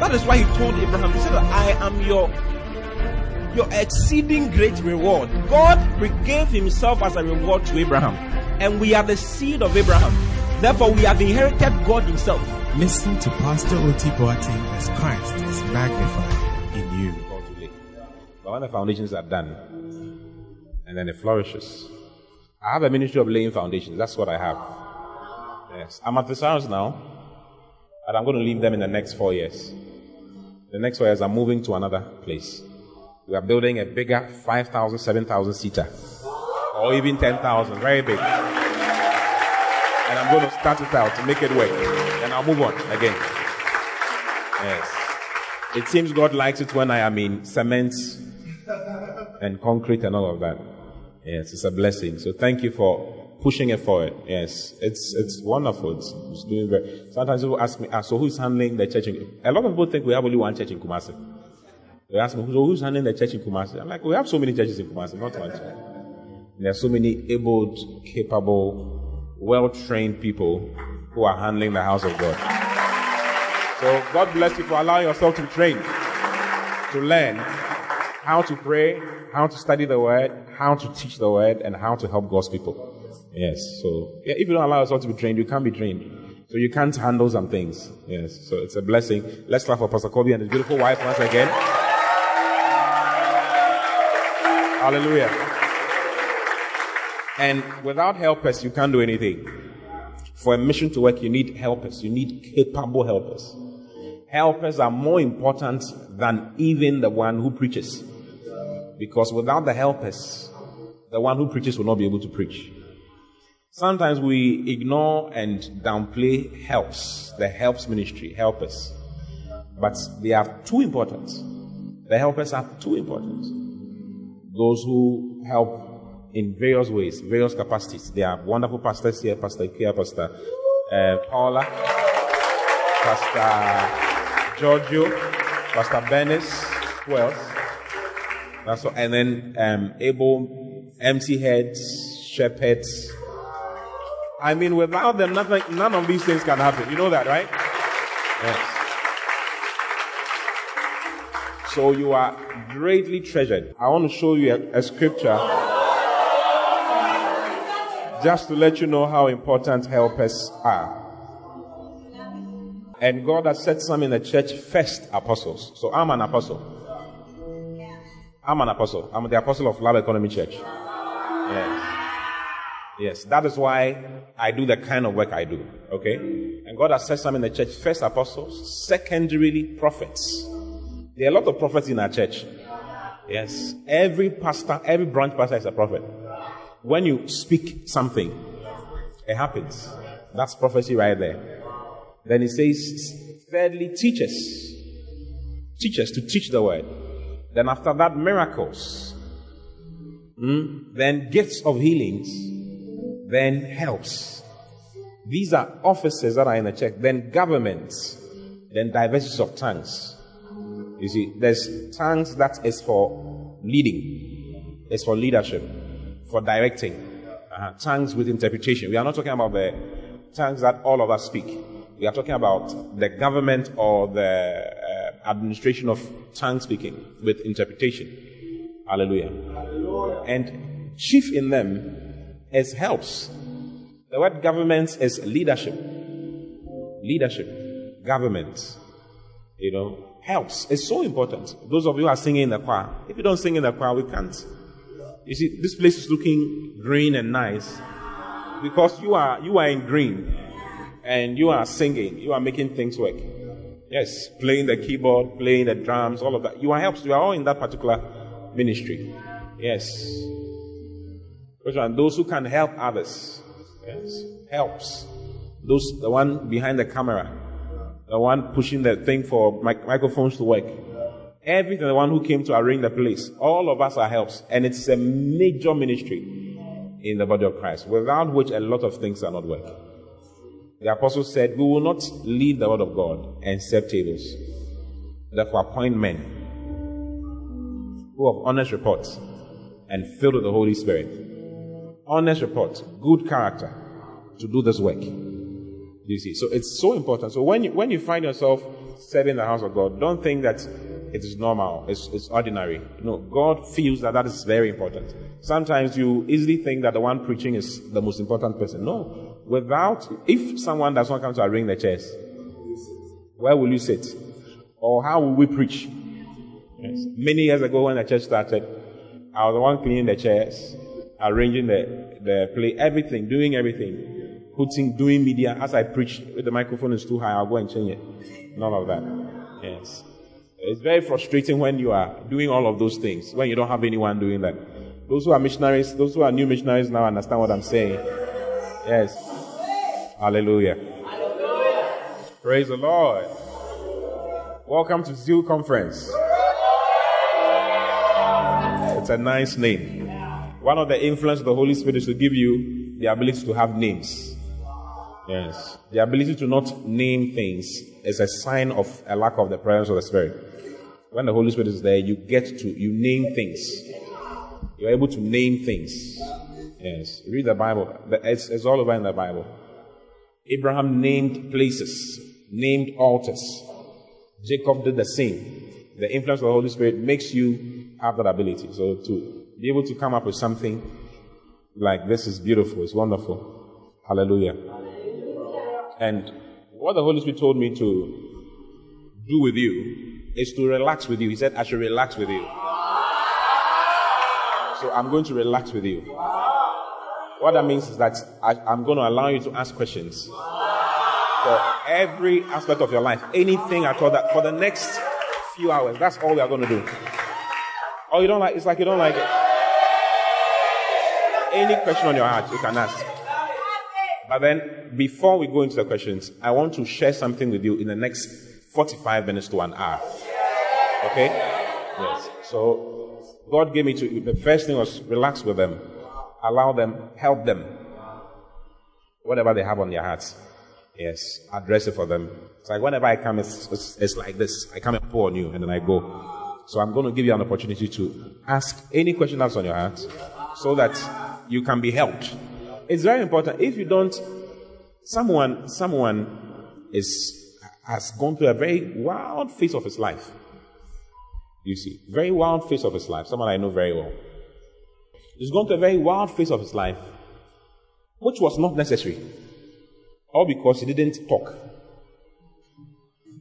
that is why He told Abraham, He said, I am your your exceeding great reward. God gave Himself as a reward to Abraham, and we are the seed of Abraham. Therefore, we have inherited God Himself. Listen to Pastor Oti Boateng as Christ is magnified in you. But when the foundations are done, and then it flourishes. I have a ministry of laying foundations. That's what I have. Yes. I'm at the Thesaurus now, and I'm going to leave them in the next four years. The next four years, I'm moving to another place. We are building a bigger 5,000, 7,000 seater, or even 10,000, very big. And I'm going to start it out to make it work. And I'll move on again. Yes. It seems God likes it when I am in cement and concrete and all of that. Yes, it's a blessing. So thank you for pushing it forward. Yes, it's it's wonderful. It's, it's doing very. Sometimes people ask me, ah, so who's handling the church? In, a lot of people think we have only one church in Kumasi. They ask me, so who's handling the church in Kumasi? I'm like, we have so many churches in Kumasi, not one. There are so many able, capable, well-trained people who are handling the house of God. So God bless you for allowing yourself to train, to learn how to pray, how to study the word, how to teach the word, and how to help God's people. Yes. So yeah, if you don't allow yourself to be trained, you can't be trained. So you can't handle some things. Yes. So it's a blessing. Let's clap for Pastor Kobe and his beautiful wife once again. Hallelujah. And without helpers, you can't do anything. For a mission to work, you need helpers. You need capable helpers. Helpers are more important than even the one who preaches. Because without the helpers, the one who preaches will not be able to preach. Sometimes we ignore and downplay helps, the helps ministry, helpers. But they are too important. The helpers are too important. Those who help in various ways, various capacities. They are wonderful pastors here, Pastor Ikea, Pastor uh, Paula, Pastor Giorgio, Pastor Benis, who else? That's all. And then um, able MC heads, shepherds. I mean, without them, nothing, none of these things can happen. You know that, right? Yes. So you are greatly treasured. I want to show you a, a scripture just to let you know how important helpers are. And God has set some in the church first apostles. So I'm an apostle. I'm an apostle. I'm the apostle of Love Economy Church. Yes. Yes, that is why I do the kind of work I do. Okay? And God has set some in the church. First apostles, secondarily prophets. There are a lot of prophets in our church. Yes. Every pastor, every branch pastor is a prophet. When you speak something, it happens. That's prophecy right there. Then he says, thirdly, teachers. Teachers to teach the word. Then after that, miracles. Mm? Then gifts of healings. Then helps. These are offices that are in the church. Then governments. Then diversities of tongues. You see, there's tongues that is for leading. It's for leadership. For directing. Uh, tongues with interpretation. We are not talking about the tongues that all of us speak. We are talking about the government or the administration of tongue speaking with interpretation. Hallelujah. Hallelujah. And chief in them is helps. The word government is leadership. Leadership. Government. You know, helps. It's so important. Those of you who are singing in the choir, if you don't sing in the choir, we can't. You see, this place is looking green and nice because you are you are in green and you are singing, you are making things work. Yes, playing the keyboard, playing the drums, all of that. You are helps. You are all in that particular ministry. Yes. And those who can help others. Yes. Helps. Those, the one behind the camera, the one pushing the thing for mic- microphones to work. Everything, the one who came to arrange the place. All of us are helps. And it's a major ministry in the body of Christ, without which a lot of things are not working. The apostle said, We will not leave the word of God and set tables. Therefore, appoint men who have honest reports and filled with the Holy Spirit. Honest report, good character to do this work. You see, so it's so important. So when you, when you find yourself serving the house of God, don't think that it is normal, it's, it's ordinary. No, God feels that that is very important. Sometimes you easily think that the one preaching is the most important person. No. Without, if someone does not come to arrange the chairs, where will you sit? Or how will we preach? Yes. Many years ago when the church started, I was the one cleaning the chairs, arranging the, the play, everything, doing everything, putting, doing media. As I preach, if the microphone is too high, I'll go and change it. None of that. Yes. It's very frustrating when you are doing all of those things, when you don't have anyone doing that. Those who are missionaries, those who are new missionaries now understand what I'm saying. Yes. Hallelujah. Hallelujah. Praise the Lord. Welcome to Zeal Conference. It's a nice name. One of the influence of the Holy Spirit is to give you the ability to have names. Yes. The ability to not name things is a sign of a lack of the presence of the Spirit. When the Holy Spirit is there, you get to, you name things. You're able to name things. Yes. Read the Bible. It's, it's all over in the Bible. Abraham named places, named altars. Jacob did the same. The influence of the Holy Spirit makes you have that ability. So to be able to come up with something like this is beautiful, it's wonderful. Hallelujah. And what the Holy Spirit told me to do with you is to relax with you. He said, I should relax with you. So I'm going to relax with you. What that means is that I, am going to allow you to ask questions for every aspect of your life. Anything at all that for the next few hours. That's all we are going to do. Oh, you don't like it's like you don't like it. Any question on your heart, you can ask. But then, before we go into the questions, I want to share something with you in the next 45 minutes to an hour. Okay? Yes. So, God gave me to, the first thing was relax with them, allow them, help them. Whatever they have on their hearts. Yes. Address it for them. It's like whenever I come, it's, it's, it's like this. I come and pour on you, and then I go. So I'm going to give you an opportunity to ask any question that's on your heart so that you can be helped. It's very important. If you don't, someone, someone is, has gone through a very wild phase of his life. You see, very wild phase of his life. Someone I know very well. He's gone through a very wild phase of his life, which was not necessary. All because he didn't talk.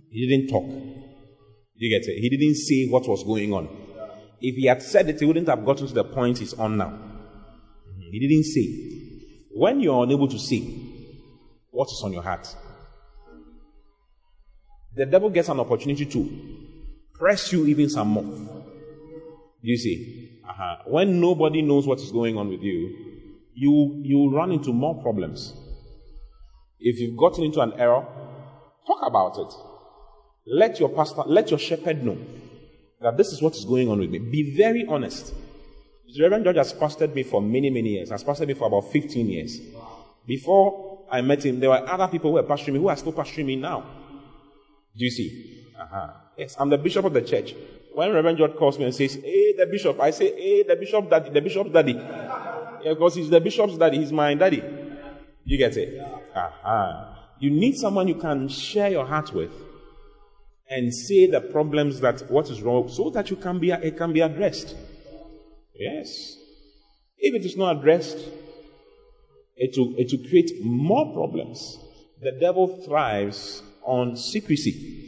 He didn't talk. You get it? He didn't say what was going on. If he had said it, he wouldn't have gotten to the point he's on now. He didn't say. When you're unable to say what is on your heart, the devil gets an opportunity to press you even some more. You see, uh-huh. when nobody knows what is going on with you, you you run into more problems. If you've gotten into an error, talk about it. Let your pastor, let your shepherd know that this is what is going on with me. Be very honest. The Reverend George has pastored me for many, many years. Has pastored me for about 15 years. Before I met him, there were other people who were pastoring me who are still pastoring me now. Do you see? Uh-huh. Yes, I'm the bishop of the church. When Reverend George calls me and says, Hey, the bishop, I say, Hey, the bishop daddy, the bishop's daddy. Yeah, because he's the bishop's daddy, he's my daddy. You get it? Uh-huh. You need someone you can share your heart with and say the problems that what is wrong so that you can be it can be addressed. Yes. If it is not addressed, it will, it will create more problems. The devil thrives on secrecy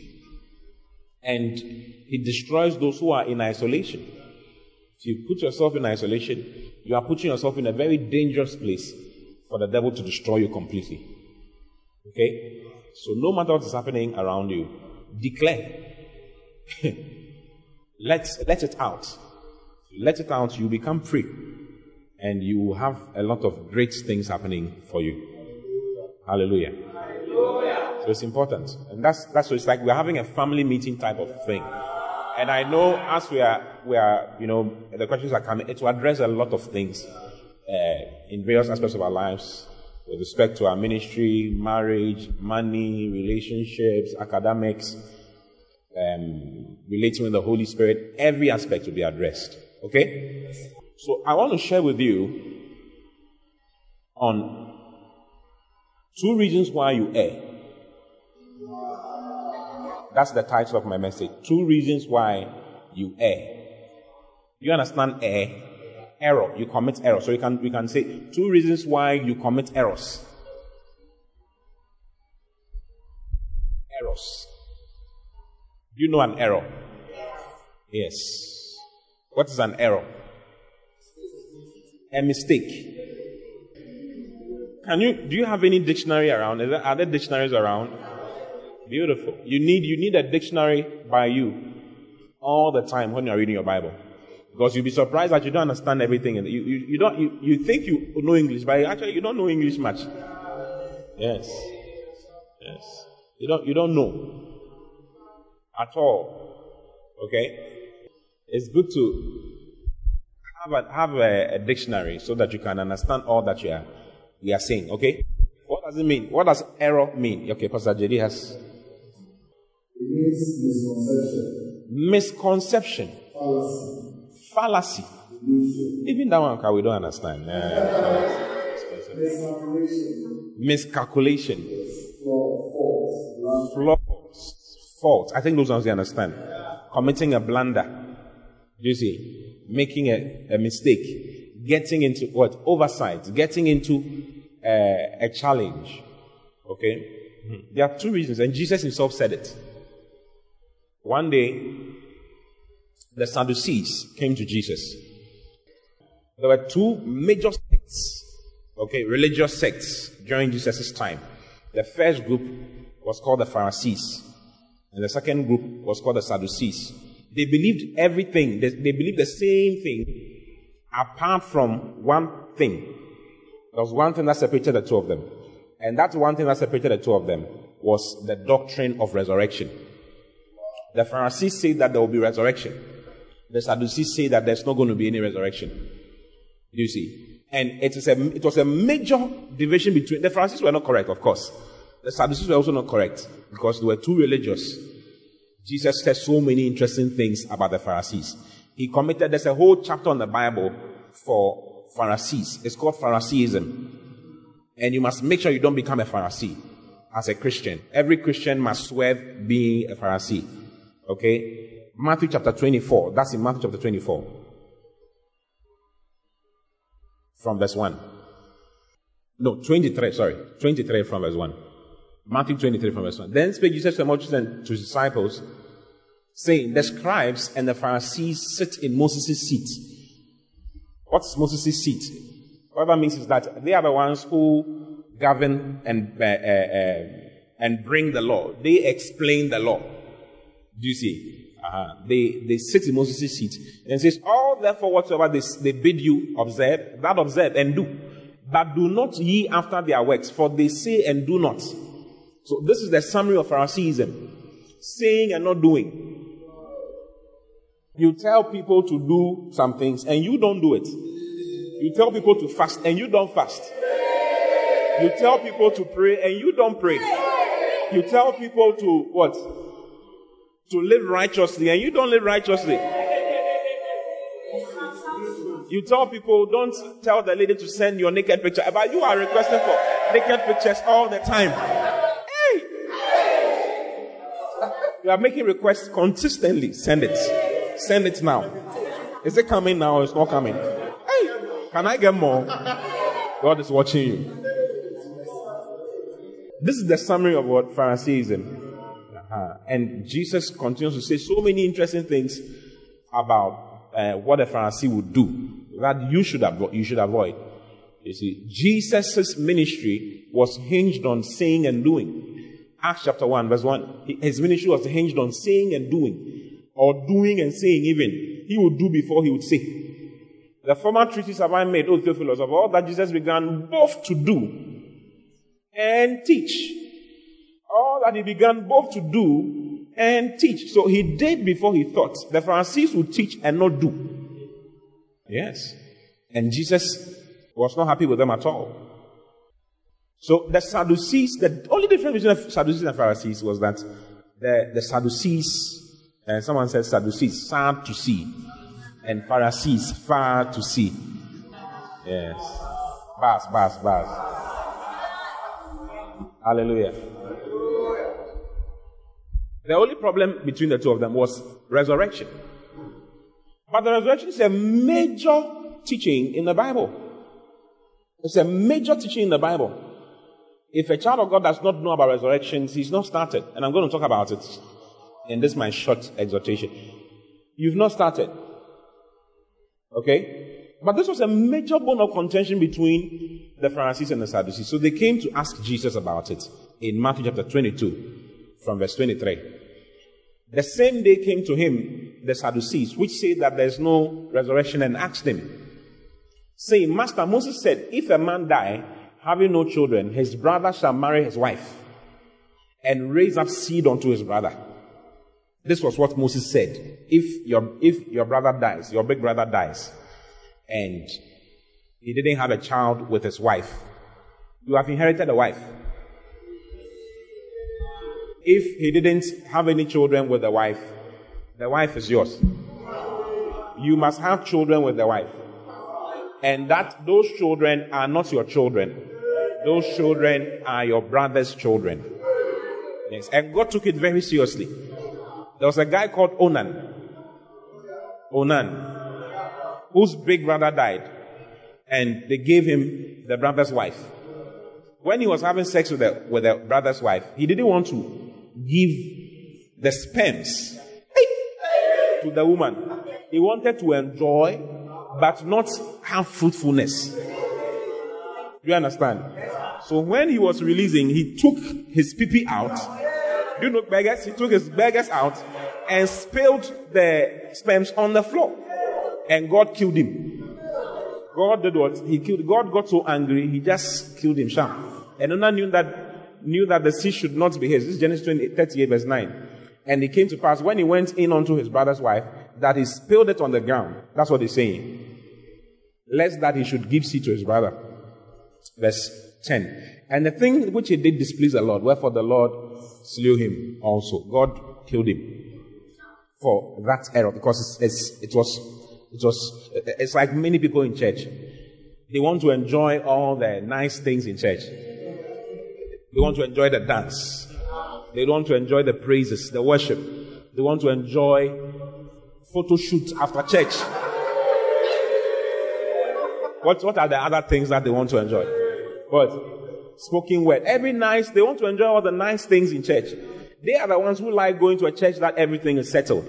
and he destroys those who are in isolation. If you put yourself in isolation, you are putting yourself in a very dangerous place for the devil to destroy you completely. Okay? So, no matter what is happening around you, declare. let, let it out. Let it out, you become free. And you will have a lot of great things happening for you. Hallelujah. So it's important. And that's, that's what it's like. We're having a family meeting type of thing. And I know as we are, we are, you know, the questions are coming, it will address a lot of things uh, in various aspects of our lives with respect to our ministry, marriage, money, relationships, academics, um, relating with the Holy Spirit. Every aspect will be addressed. Okay? So I want to share with you on two reasons why you err. That's the title of my message. Two reasons why you err. You understand err? Error. You commit error. So you can, we can say two reasons why you commit errors. Errors. You know an error? Yes. What is an error? A mistake. Can you do you have any dictionary around? There, are there dictionaries around? Beautiful. You need you need a dictionary by you all the time when you're reading your Bible. Because you'll be surprised that you don't understand everything. You, you, you don't you, you think you know English, but actually you don't know English much. Yes. Yes. You don't you don't know at all. Okay? It's good to have a, have a, a dictionary so that you can understand all that you are, we are saying. Okay? What does it mean? What does error mean? Okay, Pastor JD has it means misconception, misconception, fallacy, fallacy. Even that one, we don't understand. Yeah. miscalculation, Miscalculation, fault, flaws, fault. I think those ones you understand. Committing a blunder. You see? Making a, a mistake. Getting into what? Oversight. Getting into uh, a challenge. Okay? There are two reasons, and Jesus himself said it. One day, the Sadducees came to Jesus. There were two major sects, okay, religious sects during Jesus' time. The first group was called the Pharisees, and the second group was called the Sadducees. They believed everything, they, they believed the same thing, apart from one thing. There was one thing that separated the two of them. And that one thing that separated the two of them was the doctrine of resurrection. The Pharisees say that there will be resurrection. The Sadducees say that there's not going to be any resurrection. Do you see? And it, is a, it was a major division between the Pharisees were not correct, of course. The Sadducees were also not correct because they were too religious. Jesus said so many interesting things about the Pharisees. He committed, there's a whole chapter on the Bible for Pharisees. It's called Phariseeism. And you must make sure you don't become a Pharisee as a Christian. Every Christian must swerve being a Pharisee. Okay? Matthew chapter 24. That's in Matthew chapter 24. From verse 1. No, 23, sorry. 23 from verse 1. Matthew 23 from verse 1. Then spake Jesus to the multitude and to his disciples, saying, The scribes and the Pharisees sit in Moses' seat. What's Moses' seat? What that means is that they are the ones who govern and, uh, uh, uh, and bring the law. They explain the law. Do you see? Uh-huh. They, they sit in Moses' seat and says, All therefore whatsoever they, they bid you observe, that observe and do. But do not ye after their works, for they say and do not. So this is the summary of Phariseeism. Saying and not doing. You tell people to do some things and you don't do it. You tell people to fast and you don't fast. You tell people to pray and you don't pray. You tell people to what? To live righteously and you don't live righteously. You tell people, don't tell the lady to send your naked picture, but you are requesting for naked pictures all the time. You are making requests consistently. Send it. Send it now. Is it coming now it's not coming? Hey! Can I get more? God is watching you. This is the summary of what Phariseeism. Uh-huh. And Jesus continues to say so many interesting things about uh, what a Pharisee would do that you should avo- you should avoid. You see, Jesus' ministry was hinged on saying and doing. Acts chapter 1, verse 1. His ministry was hinged on saying and doing, or doing and saying even. He would do before he would say. The former treatise have I made, O Theophilus, of all that Jesus began both to do and teach. All that he began both to do and teach. So he did before he thought. The Pharisees would teach and not do. Yes. And Jesus was not happy with them at all. So the Sadducees, the only difference between the Sadducees and Pharisees was that the, the Sadducees, and someone said Sadducees, sad to see, and Pharisees, far to see. Yes. Bas, bas, bas. Hallelujah. The only problem between the two of them was resurrection. But the resurrection is a major teaching in the Bible. It's a major teaching in the Bible. If a child of God does not know about resurrections, he's not started. And I'm going to talk about it in this my short exhortation. You've not started. Okay? But this was a major bone of contention between the Pharisees and the Sadducees. So they came to ask Jesus about it in Matthew chapter 22, from verse 23. The same day came to him the Sadducees, which say that there's no resurrection, and asked him, saying, Master, Moses said, If a man die, having no children, his brother shall marry his wife and raise up seed unto his brother. This was what Moses said. If your, if your brother dies, your big brother dies, and he didn't have a child with his wife, you have inherited a wife. If he didn't have any children with the wife, the wife is yours. You must have children with the wife. And that those children are not your children. Those children are your brother's children. Yes. And God took it very seriously. There was a guy called Onan. Onan. Whose big brother died. And they gave him the brother's wife. When he was having sex with the, with the brother's wife, he didn't want to give the sperms to the woman. He wanted to enjoy, but not have fruitfulness. Do you understand? So when he was releasing, he took his pipi out. Do you know beggars? He took his beggars out and spilled the sperms on the floor. And God killed him. God did what? He killed. God got so angry, he just killed him sharp. And Onan knew that knew that the seed should not be his. This is Genesis 20, 38, verse 9. And it came to pass when he went in unto his brother's wife that he spilled it on the ground. That's what he's saying. Lest that he should give seed to his brother. Verse 10. And the thing which he did displeased the Lord, wherefore the Lord slew him also. God killed him for that error because it's, it's, it was, it was, it's like many people in church. They want to enjoy all the nice things in church. They want to enjoy the dance. They want to enjoy the praises, the worship. They want to enjoy photo shoot after church. What, what are the other things that they want to enjoy? What? Spoken word. Every nice, they want to enjoy all the nice things in church. They are the ones who like going to a church that everything is settled.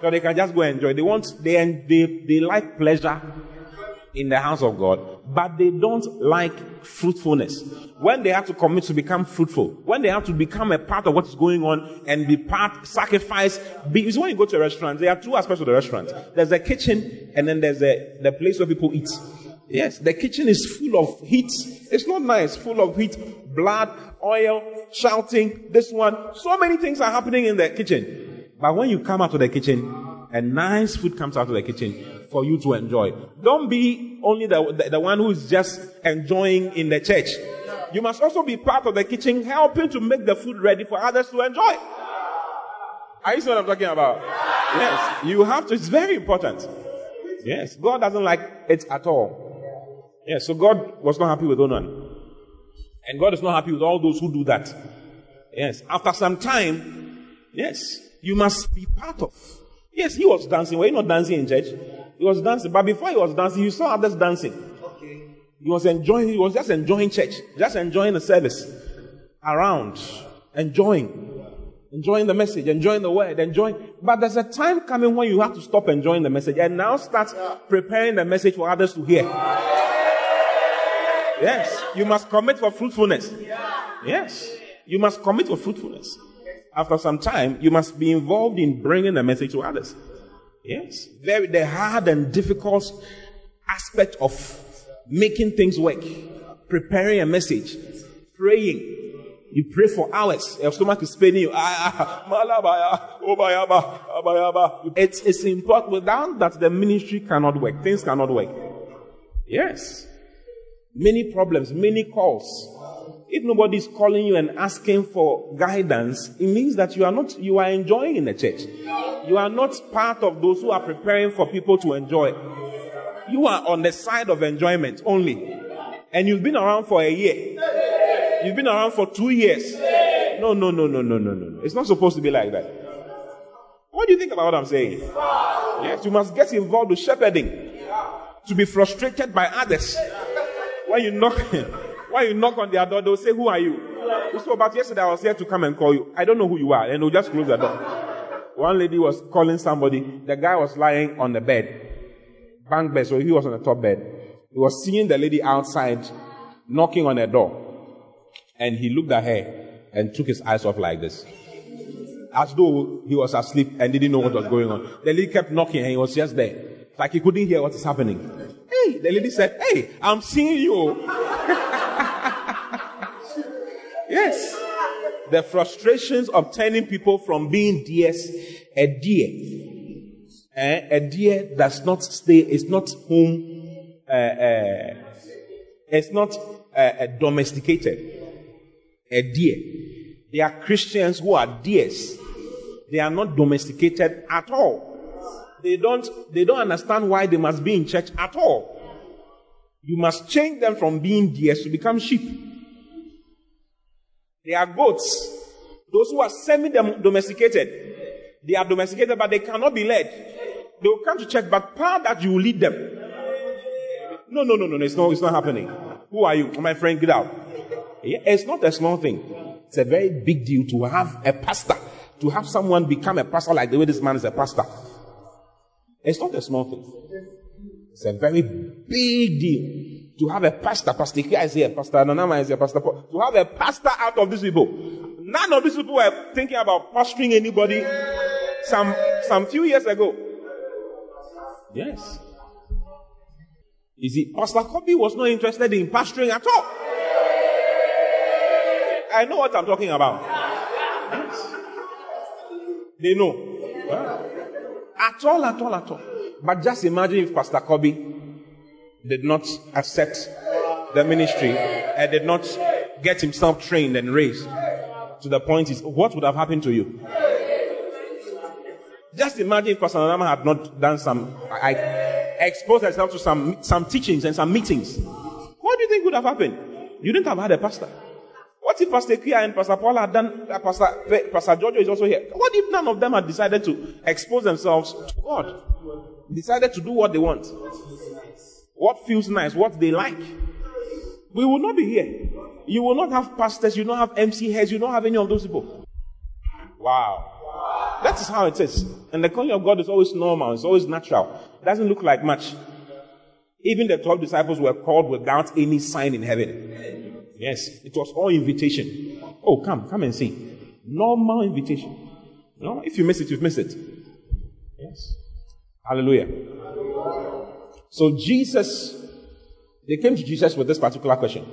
So they can just go and enjoy. They want, they, they, they like pleasure in the house of God, but they don't like fruitfulness. When they have to commit to become fruitful, when they have to become a part of what is going on and be part, sacrifice, be, it's when you go to a restaurant, there are two aspects of the restaurant. There's the kitchen and then there's the, the place where people eat. Yes, the kitchen is full of heat. It's not nice, full of heat, blood, oil, shouting, this one. So many things are happening in the kitchen. But when you come out of the kitchen, a nice food comes out of the kitchen for you to enjoy. Don't be only the, the, the one who is just enjoying in the church. You must also be part of the kitchen, helping to make the food ready for others to enjoy. Are you see what I'm talking about? Yes. You have to, it's very important. Yes. God doesn't like it at all. Yes. So God was not happy with Onan. And God is not happy with all those who do that. Yes. After some time, yes, you must be part of. Yes, he was dancing. Were you not dancing in church? He was dancing. But before he was dancing, you saw others dancing. Okay. He was enjoying, he was just enjoying church, just enjoying the service around, enjoying. Enjoying the message, enjoying the word, enjoying. But there's a time coming when you have to stop enjoying the message and now start preparing the message for others to hear. Yes, you must commit for fruitfulness. Yes, you must commit for fruitfulness. After some time, you must be involved in bringing the message to others. Yes, very the hard and difficult aspect of making things work, preparing a message, praying, You pray for hours. Your stomach is paining you. Ah, ah, abayaba. It's, it's important. Without that, the ministry cannot work. Things cannot work. Yes. Many problems, many calls. If nobody is calling you and asking for guidance, it means that you are not, you are enjoying in the church. You are not part of those who are preparing for people to enjoy. You are on the side of enjoyment only. And you've been around for a year. You've been around for two years. No, no, no, no, no, no, no. It's not supposed to be like that. What do you think about what I'm saying? Yes, you must get involved with shepherding. To be frustrated by others. When you knock, when you knock on their door, they'll say, Who are you? So, but yesterday I was here to come and call you. I don't know who you are. And they'll just close the door. One lady was calling somebody. The guy was lying on the bed. Bank bed, so he was on the top bed. He was seeing the lady outside knocking on the door. And he looked at her and took his eyes off like this. As though he was asleep and didn't know what was going on. The lady kept knocking and he was just there. Like he couldn't hear what is happening. Hey, the lady said, Hey, I'm seeing you. yes. The frustrations of turning people from being deers, a deer. Eh, a deer does not stay, it's not home, uh, uh, it's not uh, domesticated a deer. They are Christians who are deers. They are not domesticated at all. They don't, they don't understand why they must be in church at all. You must change them from being deers to become sheep. They are goats. Those who are semi-domesticated. They are domesticated, but they cannot be led. They will come to church, but part that you will lead them. No, no, no, no, it's not, it's not happening. Who are you? My friend, get out. It's not a small thing. It's a very big deal to have a pastor, to have someone become a pastor like the way this man is a pastor. It's not a small thing. It's a very big deal to have a pastor. Pastor Kia is here, Pastor Ananama is here, Pastor Paul. To have a pastor out of these people. None of these people were thinking about pastoring anybody some, some few years ago. Yes. You see, Pastor Kobe was not interested in pastoring at all. I know what I'm talking about. Yes. They know. At all, at all, at all. But just imagine if Pastor Kobe did not accept the ministry and did not get himself trained and raised to the point is what would have happened to you? Just imagine if Pastor Nama had not done some, I, exposed herself to some, some teachings and some meetings. What do you think would have happened? You didn't have had a pastor. What if Pastor Kia and Pastor Paul had done, uh, Pastor, Pastor Giorgio is also here? What if none of them had decided to expose themselves to God? Decided to do what they want? What feels nice, what they like? We will not be here. You will not have pastors, you don't have MC heads, you don't have any of those people. Wow. That is how it is. And the calling of God is always normal, it's always natural. It doesn't look like much. Even the 12 disciples were called without any sign in heaven. Yes, it was all invitation. Oh, come, come and see. Normal invitation. No, if you miss it, you've missed it. Yes. Hallelujah. So Jesus, they came to Jesus with this particular question.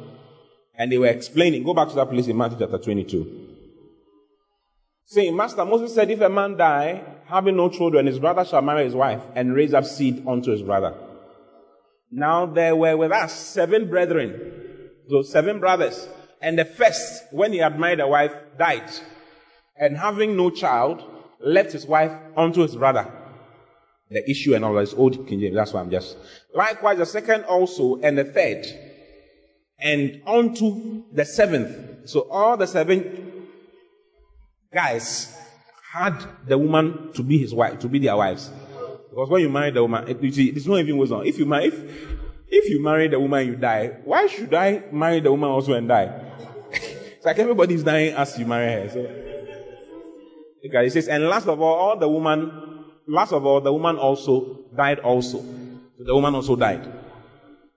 And they were explaining. Go back to that place in Matthew chapter 22. Saying, Master, Moses said, if a man die, having no children, his brother shall marry his wife and raise up seed unto his brother. Now there were with us seven brethren so seven brothers. And the first, when he had married a wife, died. And having no child, left his wife unto his brother. The issue and all that is old King James. That's why I'm just. Likewise, the second also, and the third, and unto the seventh. So all the seven guys had the woman to be his wife, to be their wives. Because when you marry the woman, you see, it's not even wisdom. If you marry, if if you marry the woman, you die. Why should I marry the woman also and die? it's like everybody's dying as you marry her. So, okay, it says, and last of all, all the woman, last of all, the woman also died also. So the woman also died.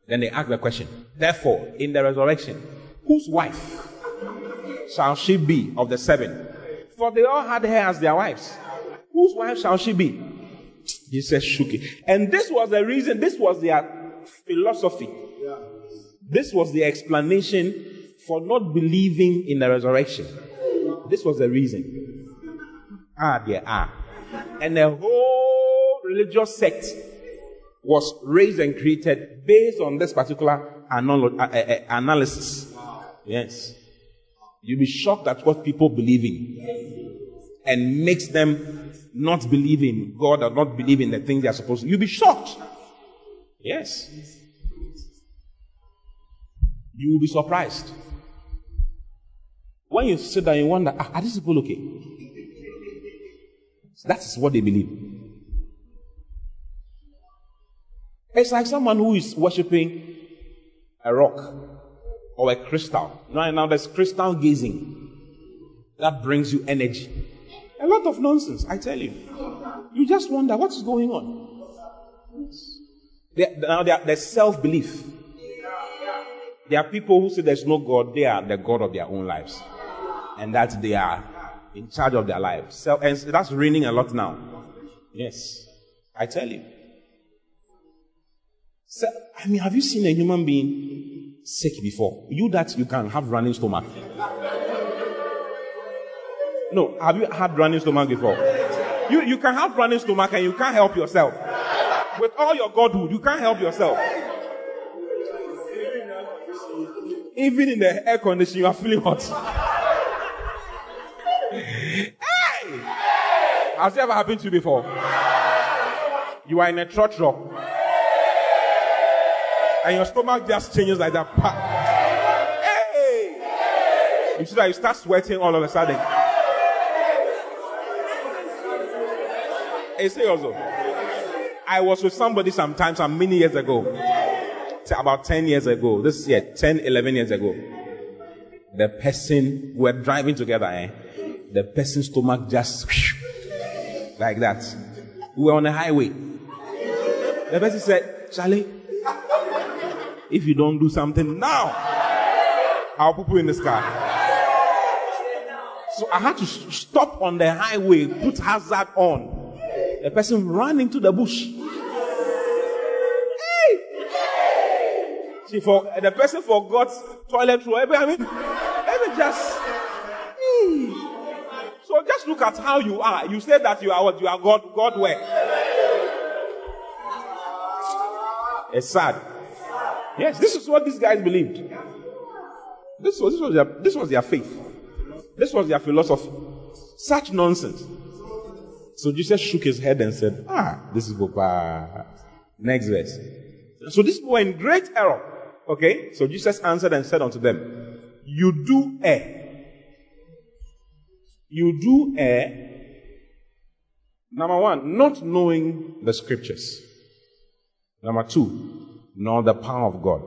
Then they ask the question, therefore, in the resurrection, whose wife shall she be of the seven? For they all had her as their wives. Whose wife shall she be? Jesus shook it. And this was the reason, this was their philosophy. This was the explanation for not believing in the resurrection. This was the reason. Ah, there are. And the whole religious sect was raised and created based on this particular uh, uh, uh, analysis. Yes. You'll be shocked at what people believe in and makes them not believe in God or not believe in the things they are supposed to. You'll be shocked. Yes. You will be surprised. When you sit down, you wonder, ah, are these people okay? That is what they believe. It's like someone who is worshipping a rock or a crystal. Right now, there's crystal gazing that brings you energy. A lot of nonsense, I tell you. You just wonder what's going on. They, now, there's self belief. There are people who say there's no God, they are the God of their own lives. And that they are in charge of their lives. So, and that's raining a lot now. Yes. I tell you. So, I mean, have you seen a human being sick before? You that you can have running stomach. No, have you had running stomach before? You, you can have running stomach and you can't help yourself. With all your godhood, you can't help yourself. Even in the air conditioning, you are feeling hot. hey! Has it ever happened to you before? You are in a church rock. And your stomach just changes like that. Hey! You see that you start sweating all of a sudden. Also. I was with somebody sometimes, some many years ago. About 10 years ago. This year, 10, 11 years ago. The person, we were driving together, eh? The person's stomach just like that. We were on the highway. The person said, Charlie, if you don't do something now, I'll put you in the sky. So I had to stop on the highway, put hazard on. The person ran into the bush. Hey! See, for the person forgot toilet roll. I mean, let me just. Hey. So just look at how you are. You say that you are what? You are God, God where? It's sad. Yes, this is what these guys believed. This was, this was, their, this was their faith. This was their philosophy. Such nonsense. So Jesus shook his head and said, Ah, this is Bopa. Next verse. So these were in great error. Okay? So Jesus answered and said unto them, You do err. You do err. Number one, not knowing the scriptures. Number two, nor the power of God.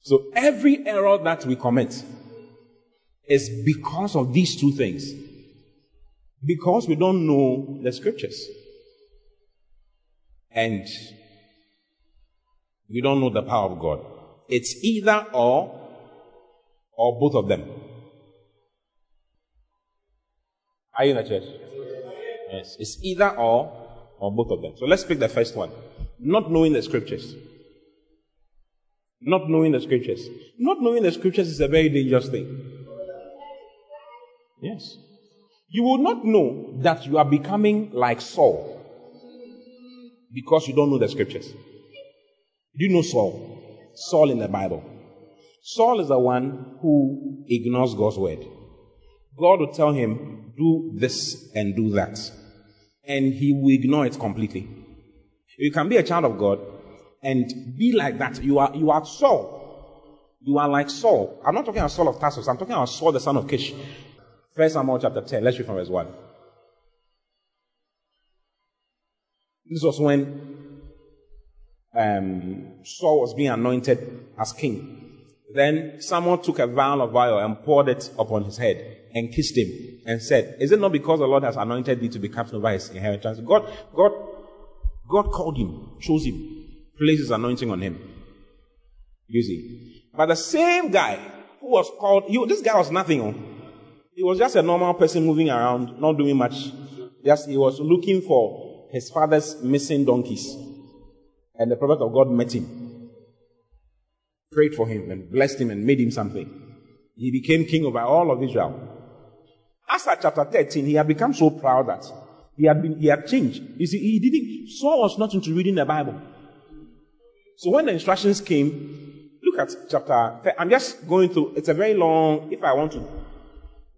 So every error that we commit is because of these two things. Because we don't know the scriptures. And we don't know the power of God. It's either or, or both of them. Are you in the church? Yes. It's either or, or both of them. So let's pick the first one. Not knowing the scriptures. Not knowing the scriptures. Not knowing the scriptures is a very dangerous thing. Yes. You will not know that you are becoming like Saul because you don't know the scriptures. Do you know Saul? Saul in the Bible. Saul is the one who ignores God's word. God will tell him, do this and do that. And he will ignore it completely. You can be a child of God and be like that. You are, you are Saul. You are like Saul. I'm not talking about Saul of Tarsus. I'm talking about Saul, the son of Kish. First Samuel chapter 10. Let's read from verse 1. This was when um, Saul was being anointed as king. Then Samuel took a vial of oil and poured it upon his head and kissed him and said, Is it not because the Lord has anointed thee to be captain over his inheritance? God, God, God called him, chose him, placed his anointing on him. You see. But the same guy who was called, he, this guy was nothing. Oh. He was just a normal person moving around, not doing much. Just he was looking for his father's missing donkeys. And the prophet of God met him. prayed for him and blessed him and made him something. He became king over all of Israel. After chapter 13, he had become so proud that he had been, he had changed. You see, he didn't, Saul was not into reading the Bible. So when the instructions came, look at chapter, I'm just going through, it's a very long, if I want to,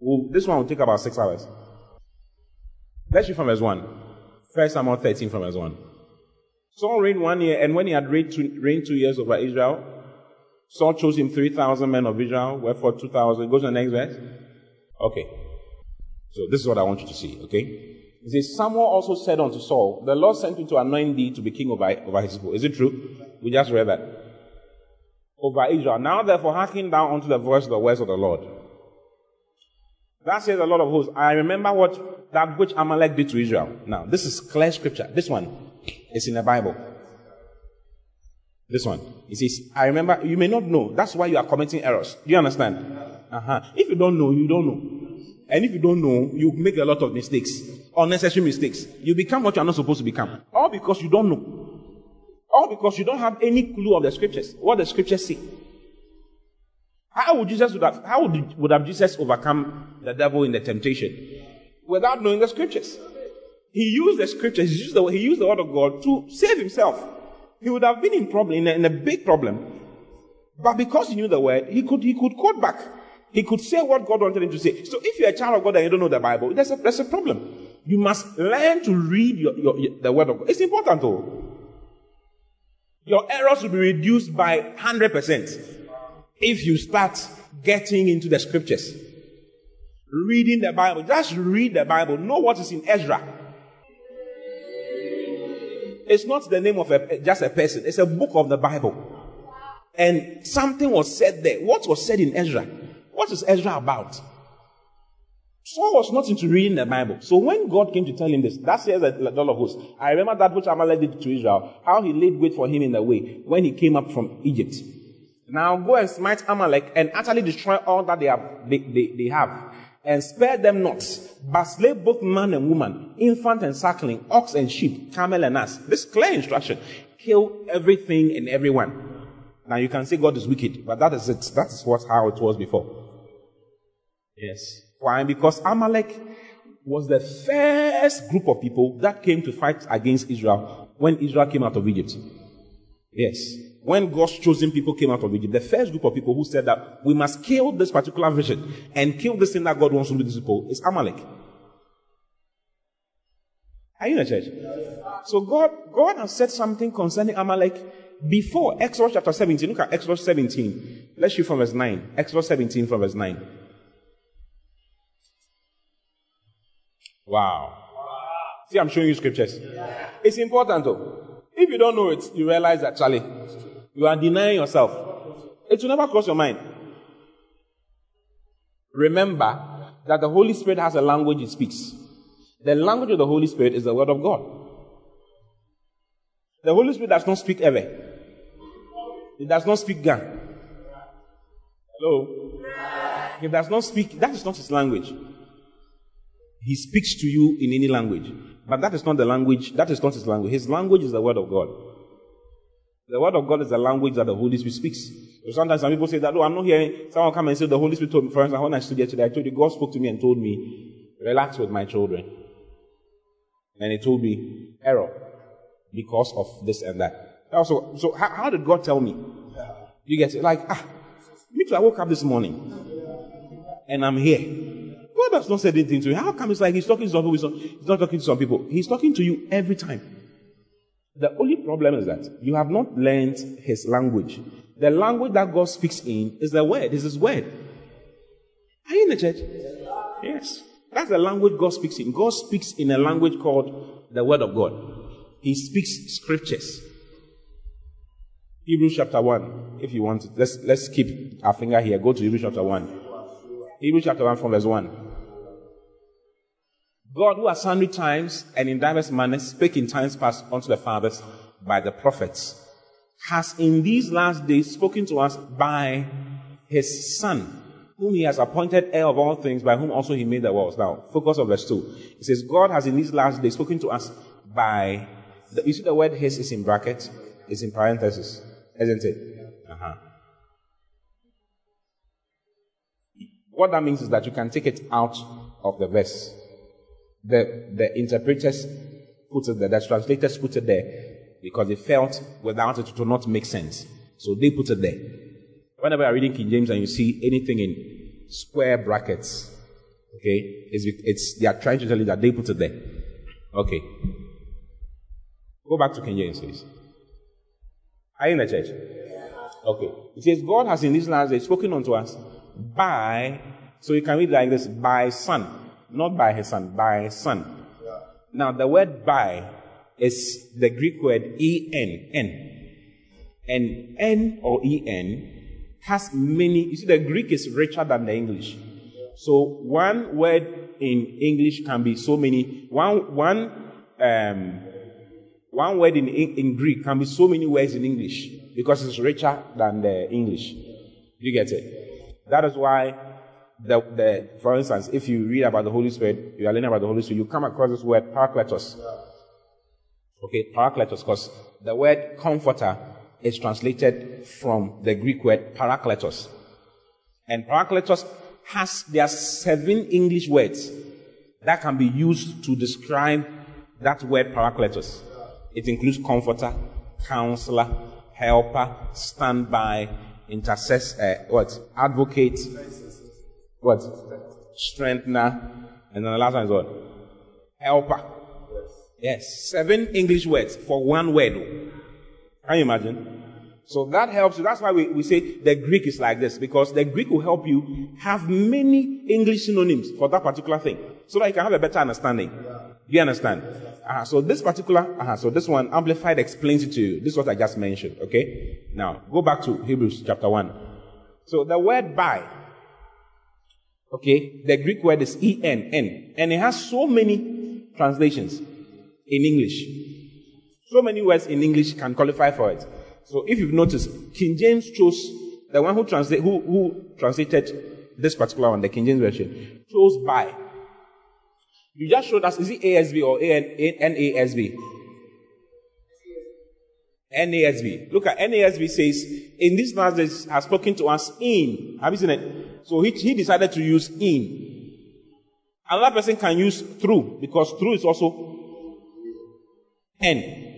well, this one will take about six hours. Let's read from verse 1. First Samuel 13 from verse 1. Saul reigned one year, and when he had reigned two, years over Israel, Saul chose him 3,000 men of Israel, wherefore 2,000. Go to the next verse. Okay. So this is what I want you to see, okay? It says, Samuel also said unto Saul, The Lord sent me to anoint thee to be king over, over his people. Is it true? We just read that. Over Israel. Now therefore hearken down unto the voice of the words of the Lord. That says a lot of hosts. I remember what that which Amalek did to Israel. Now, this is clear scripture. This one is in the Bible. This one. It says, I remember, you may not know. That's why you are committing errors. Do you understand? Uh-huh. If you don't know, you don't know. And if you don't know, you make a lot of mistakes, unnecessary mistakes. You become what you are not supposed to become. All because you don't know. All because you don't have any clue of the scriptures, what the scriptures say. How would Jesus would have, how would, would have Jesus overcome the devil in the temptation? Without knowing the scriptures. He used the scriptures, he used the, he used the word of God to save himself. He would have been in problem, in a, in a big problem. But because he knew the word, he could, he could quote back. He could say what God wanted him to say. So if you're a child of God and you don't know the Bible, there's a, there's a problem. You must learn to read your, your, your, the word of God. It's important though. Your errors will be reduced by 100% if you start getting into the scriptures. Reading the Bible. Just read the Bible. Know what is in Ezra. It's not the name of a, just a person. It's a book of the Bible. And something was said there. What was said in Ezra? What is Ezra about? Saul was not into reading the Bible. So when God came to tell him this, that says that Lord of hosts. I remember that which Amalek did to Israel, how he laid wait for him in the way when he came up from Egypt. Now go and smite Amalek and utterly destroy all that they have, they, they, they have. And spare them not, but slay both man and woman, infant and suckling, ox and sheep, camel and ass. This clear instruction. Kill everything and everyone. Now you can say God is wicked, but that is it. That is what how it was before. Yes. Why? Because Amalek was the first group of people that came to fight against Israel when Israel came out of Egypt. Yes. When God's chosen people came out of Egypt, the first group of people who said that we must kill this particular vision and kill this thing that God wants to do with these people is Amalek. Are you in the church? So God, God has said something concerning Amalek before Exodus chapter 17. Look at Exodus 17. Let's read from verse 9. Exodus 17 from verse 9. Wow. See, I'm showing you scriptures. It's important though. If you don't know it, you realize that, Charlie, you are denying yourself. It will never cross your mind. Remember that the Holy Spirit has a language it speaks. The language of the Holy Spirit is the Word of God. The Holy Spirit does not speak Ewe. It does not speak Ga. Hello? He does not speak, that is not his language. He speaks to you in any language. But that is not the language, that is not his language. His language is the word of God. The word of God is the language that the Holy Spirit speaks. So sometimes some people say that, oh, I'm not hearing someone come and say the Holy Spirit told me. For instance, when I stood here today, I told you God spoke to me and told me, relax with my children. And he told me, error, because of this and that. Also, so how, how did God tell me? You get it? Like, ah, me too, I woke up this morning and I'm here. God has not said anything to you. How come it's like he's talking to some people, he's not talking to some people? He's talking to you every time. The only problem is that you have not learned his language. The language that God speaks in is the word, is his word. Are you in the church? Yes. That's the language God speaks in. God speaks in a language called the word of God. He speaks scriptures. Hebrews chapter 1, if you want to. Let's, let's keep our finger here. Go to Hebrews chapter 1. Hebrews chapter 1 from verse 1. God, who has sundry times and in diverse manners spake in times past unto the fathers by the prophets, has in these last days spoken to us by his Son, whom he has appointed heir of all things, by whom also he made the worlds. Now, focus on verse 2. It says, God has in these last days spoken to us by. The, you see the word his is in brackets, it's in parentheses, isn't it? Uh-huh. What that means is that you can take it out of the verse. The, the interpreters put it there, the translators put it there because they felt without it, it would not make sense. So they put it there. Whenever you're reading King James and you see anything in square brackets, okay, it's, it's they are trying to tell you that they put it there. Okay. Go back to King James, please. Are you in the church? Okay. It says, God has in these last days spoken unto us by, so you can read like this, by son. Not by his son, by his son. Now, the word by is the Greek word en, n. And n or en has many, you see, the Greek is richer than the English. So one word in English can be so many, one, one, um, one word in, in Greek can be so many words in English because it's richer than the English. You get it? That is why, the, the, for instance, if you read about the Holy Spirit, you are learning about the Holy Spirit, you come across this word parakletos. Okay, parakletos, because the word comforter is translated from the Greek word parakletos. And parakletos has, there are seven English words that can be used to describe that word parakletos. It includes comforter, counselor, helper, standby, intercessor, uh, what? Advocate, what? Strengthener, and then the last one is what? Helper. Yes, seven English words for one word. Can you imagine? So that helps you. That's why we, we say the Greek is like this, because the Greek will help you have many English synonyms for that particular thing, so that you can have a better understanding. Do you understand? Uh, so this particular, uh, so this one, Amplified explains it to you. This is what I just mentioned, okay? Now, go back to Hebrews chapter 1. So the word by, okay, the Greek word is E-N, N, and it has so many translations in English. So many words in English can qualify for it. So if you've noticed, King James chose the one who translate who, who translated this particular one, the King James version, chose by. You just showed us, is it ASB or NASB? NASB. Look at NASB says, in this days has spoken to us in. Have you seen it? So he, he decided to use in. Another person can use through because through is also N.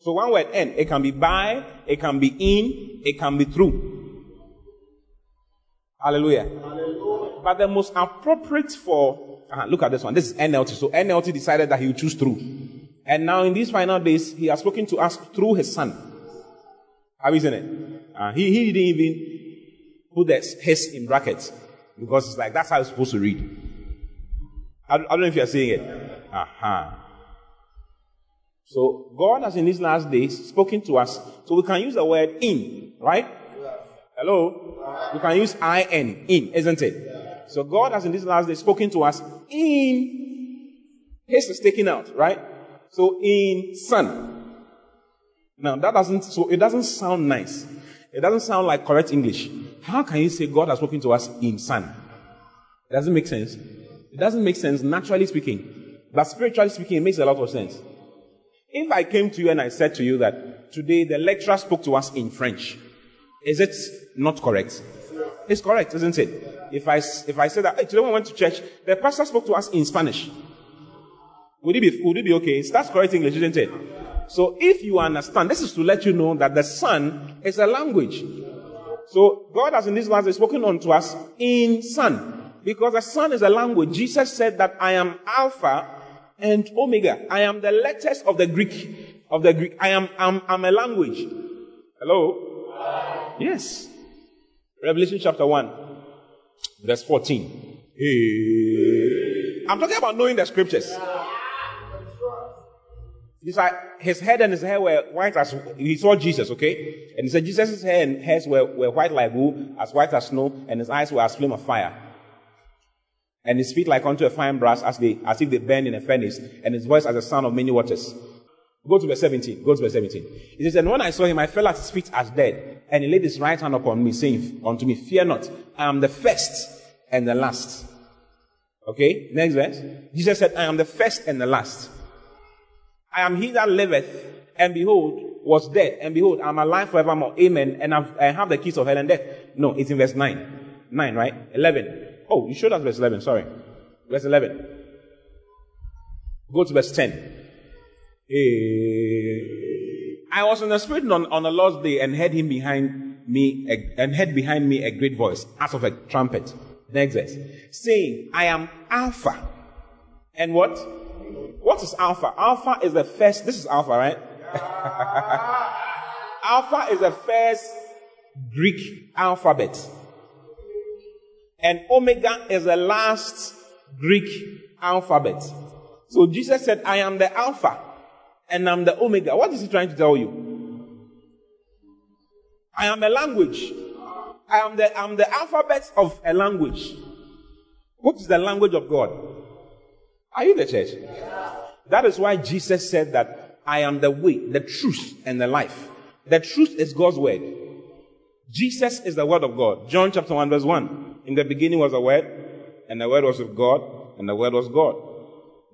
So one word N. It can be by, it can be in, it can be through. Hallelujah. Hallelujah. But the most appropriate for, uh, look at this one. This is NLT. So NLT decided that he would choose through. And now in these final days, he has spoken to us through his son. You seen it? Uh, he, he didn't even put the his in brackets because it's like that's how it's supposed to read. I, I don't know if you're seeing it. Uh-huh. So God has in these last days spoken to us. So we can use the word in, right? Hello? We can use in, in, isn't it? So God has in these last days spoken to us in. His is taken out, right? So in son. Now that doesn't, so it doesn't sound nice. It doesn't sound like correct English. How can you say God has spoken to us in son? It doesn't make sense. It doesn't make sense naturally speaking. But spiritually speaking, it makes a lot of sense. If I came to you and I said to you that today the lecturer spoke to us in French, is it not correct? It's correct, isn't it? If I, if I said that hey, today we went to church, the pastor spoke to us in Spanish, would it be, would it be okay? That's correct English, isn't it? So if you understand, this is to let you know that the Son is a language. So God has in this verse spoken unto us in Son. Because the Son is a language. Jesus said that I am Alpha and Omega. I am the letters of the Greek, of the Greek. I am, I'm, I'm a language. Hello? Yes. Revelation chapter 1, verse 14. Hey. I'm talking about knowing the scriptures. His head and his hair were white as, he saw Jesus, okay? And he said Jesus' hair and hairs were, were white like wool, as white as snow, and his eyes were as flame of fire and his feet like unto a fine brass as they as if they burn in a furnace, and his voice as the sound of many waters. Go to verse 17. Go to verse 17. He says, And when I saw him, I fell at his feet as dead. And he laid his right hand upon me, saying unto me, Fear not, I am the first and the last. Okay, next verse. Jesus said, I am the first and the last. I am he that liveth, and behold, was dead, and behold, I am alive forevermore. Amen. And I've, I have the keys of hell and death. No, it's in verse 9. 9, right? 11. Oh, you showed us verse 11, sorry. Verse 11. Go to verse 10. Eh, I was in the spirit on, on the Lord's day and heard him behind me, and heard behind me a great voice, as of a trumpet. Next verse. Saying, I am Alpha. And what? What is Alpha? Alpha is the first, this is Alpha, right? Alpha is the first Greek alphabet. And Omega is the last Greek alphabet. So Jesus said, I am the Alpha and I'm the Omega. What is he trying to tell you? I am a language. I am the, I'm the alphabet of a language. What is the language of God? Are you in the church? That is why Jesus said that I am the way, the truth, and the life. The truth is God's word. Jesus is the word of God. John chapter 1 verse 1. In the beginning was the word, and the word was with God, and the word was God.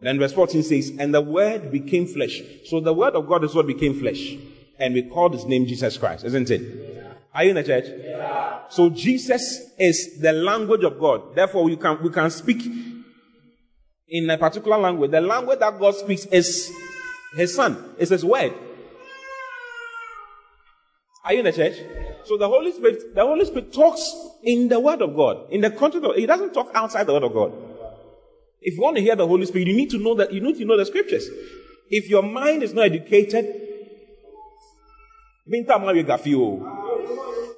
Then verse 14 says, and the word became flesh. So the word of God is what became flesh. And we called his name Jesus Christ, isn't it? Are you in the church? So Jesus is the language of God. Therefore, we can, we can speak in a particular language. The language that God speaks is his son, is his word. Are you in the church? So the Holy Spirit, the Holy Spirit talks in the word of God, in the context of, he doesn't talk outside the word of God. If you want to hear the Holy Spirit, you need to know that, you need to know the scriptures. If your mind is not educated, minta ma wega fio.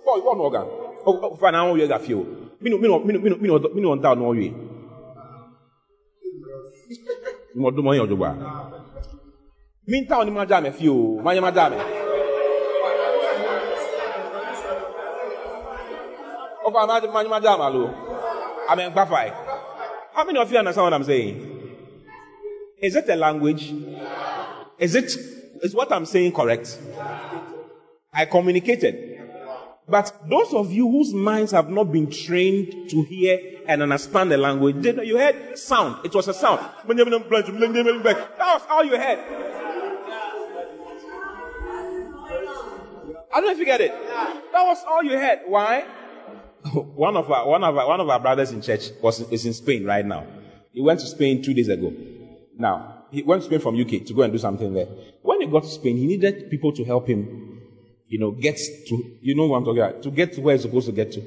Oh, what organ? Oh, fa na wega fio. Mi no mi no mi no mi no mi no mi no nta no we. Mo do mo yan ojoba. Minta oni ma ja me fio, ma yan ma ja me. Oh, fa ma ma ma ja ma lo. Amen, gbafai. How many of you understand what I'm saying? Is it a language? Is it is what I'm saying correct? I communicated. But those of you whose minds have not been trained to hear and understand the language, you heard sound. It was a sound. That was all you heard. I don't know if you get it. That was all you heard. Why? one of our one of our one of our brothers in church was is in Spain right now. He went to Spain two days ago. Now he went to Spain from UK to go and do something there. When he got to Spain, he needed people to help him, you know, get to you know what I'm talking about to get to where he's supposed to get to.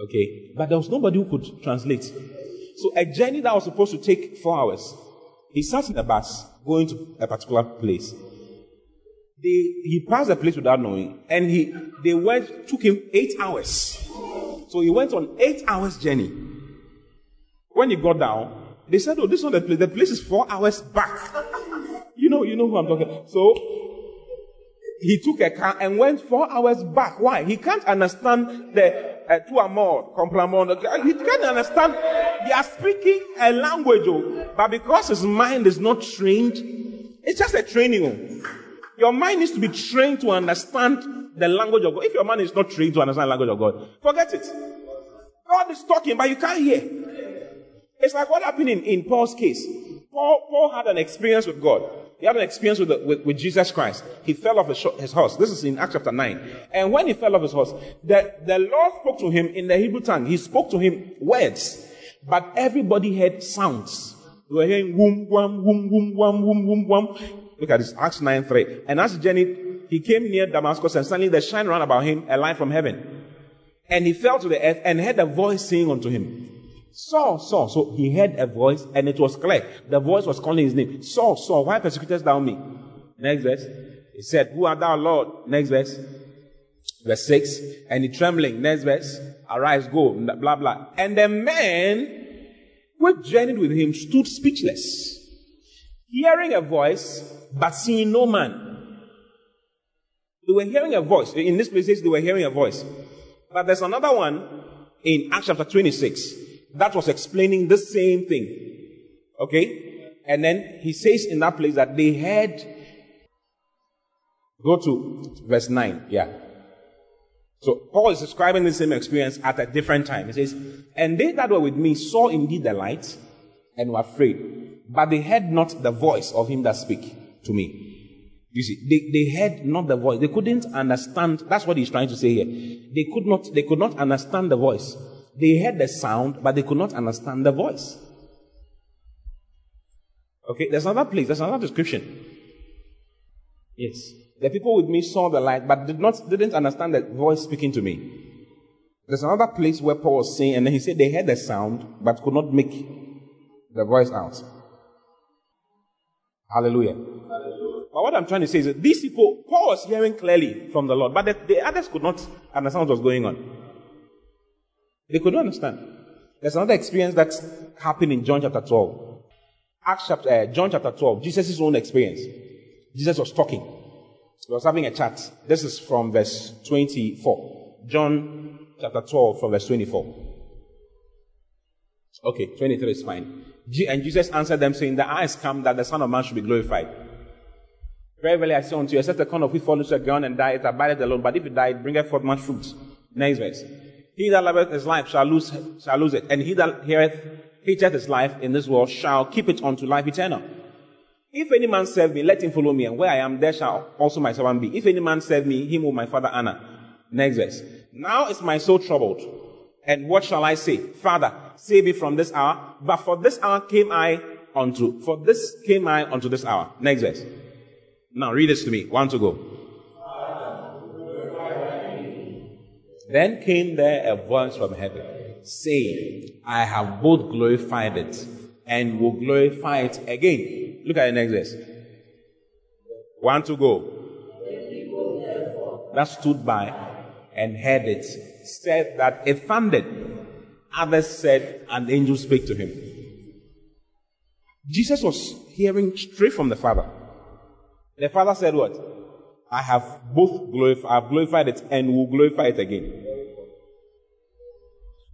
Okay, but there was nobody who could translate. So a journey that was supposed to take four hours, he sat in a bus going to a particular place. They, he passed the place without knowing, and he they went took him eight hours. So he went on eight hours journey. When he got down, they said, "Oh, this is not the place. The place is four hours back." You know, you know who I'm talking. So he took a car and went four hours back. Why? He can't understand the uh, tu amor, complamon. He can't understand. They are speaking a language, oh, but because his mind is not trained, it's just a training. Oh. Your mind needs to be trained to understand the language of God. If your mind is not trained to understand the language of God, forget it. God is talking, but you can't hear. It's like what happened in, in Paul's case. Paul, Paul had an experience with God. He had an experience with, the, with, with Jesus Christ. He fell off his, his horse. This is in Acts chapter 9. And when he fell off his horse, the, the Lord spoke to him in the Hebrew tongue. He spoke to him words, but everybody heard sounds. They were hearing whoom, wham, whoom, whoom, wham, whoom, whoom, wham. Look at this, Acts 9, 3. And as he journeyed, he came near Damascus and suddenly there shined round about him a light from heaven. And he fell to the earth and heard a voice saying unto him, Saul, Saul. So he heard a voice and it was clear. The voice was calling his name. Saul, Saul, why persecutest thou me? Next verse. He said, Who art thou, Lord? Next verse. Verse 6. And he trembling. Next verse. Arise, go. Blah, blah. And the men who journeyed with him stood speechless, hearing a voice, but seeing no man. They were hearing a voice. In this place, they were hearing a voice. But there's another one in Acts chapter 26 that was explaining the same thing. Okay? And then he says in that place that they had. Go to verse 9. Yeah. So Paul is describing the same experience at a different time. He says, And they that were with me saw indeed the light and were afraid, but they heard not the voice of him that speak to me. You see, they, they heard not the voice. They couldn't understand. That's what he's trying to say here. They could not, they could not understand the voice. They heard the sound, but they could not understand the voice. Okay, there's another place, there's another description. Yes. The people with me saw the light, but did not didn't understand the voice speaking to me. There's another place where Paul was saying, and then he said they heard the sound, but could not make the voice out. Hallelujah. Hallelujah. But what I'm trying to say is that these people, Paul was hearing clearly from the Lord, but the, the others could not understand what was going on. They could not understand. There's another experience that happened in John chapter 12. Acts chapter, uh, John chapter 12, Jesus' own experience. Jesus was talking. He was having a chat. This is from verse 24. John chapter 12 from verse 24. Okay, 23 is fine. And Jesus answered them, saying, The hour has come that the Son of Man should be glorified. Very very I say unto you, except the corn of wheat fall into the ground and die, it abideth alone. But if it die, it bringeth forth much fruit. Next verse. He that loveth his life shall lose, shall lose it. And he that heareth, hateth his life in this world shall keep it unto life eternal. If any man serve me, let him follow me, and where I am, there shall also my servant be. If any man serve me, him will my father honor. Next verse. Now is my soul troubled. And what shall I say? Father, save me from this hour. But for this hour came I unto, for this came I unto this hour. Next verse. Now read this to me. One to go. Then came there a voice from heaven, saying, I have both glorified it and will glorify it again. Look at the next verse. One to go. That stood by and heard it said that it thundered. Others said an angel spake to him. Jesus was hearing straight from the Father. The Father said, What? I have both glorified, I have glorified it and will glorify it again.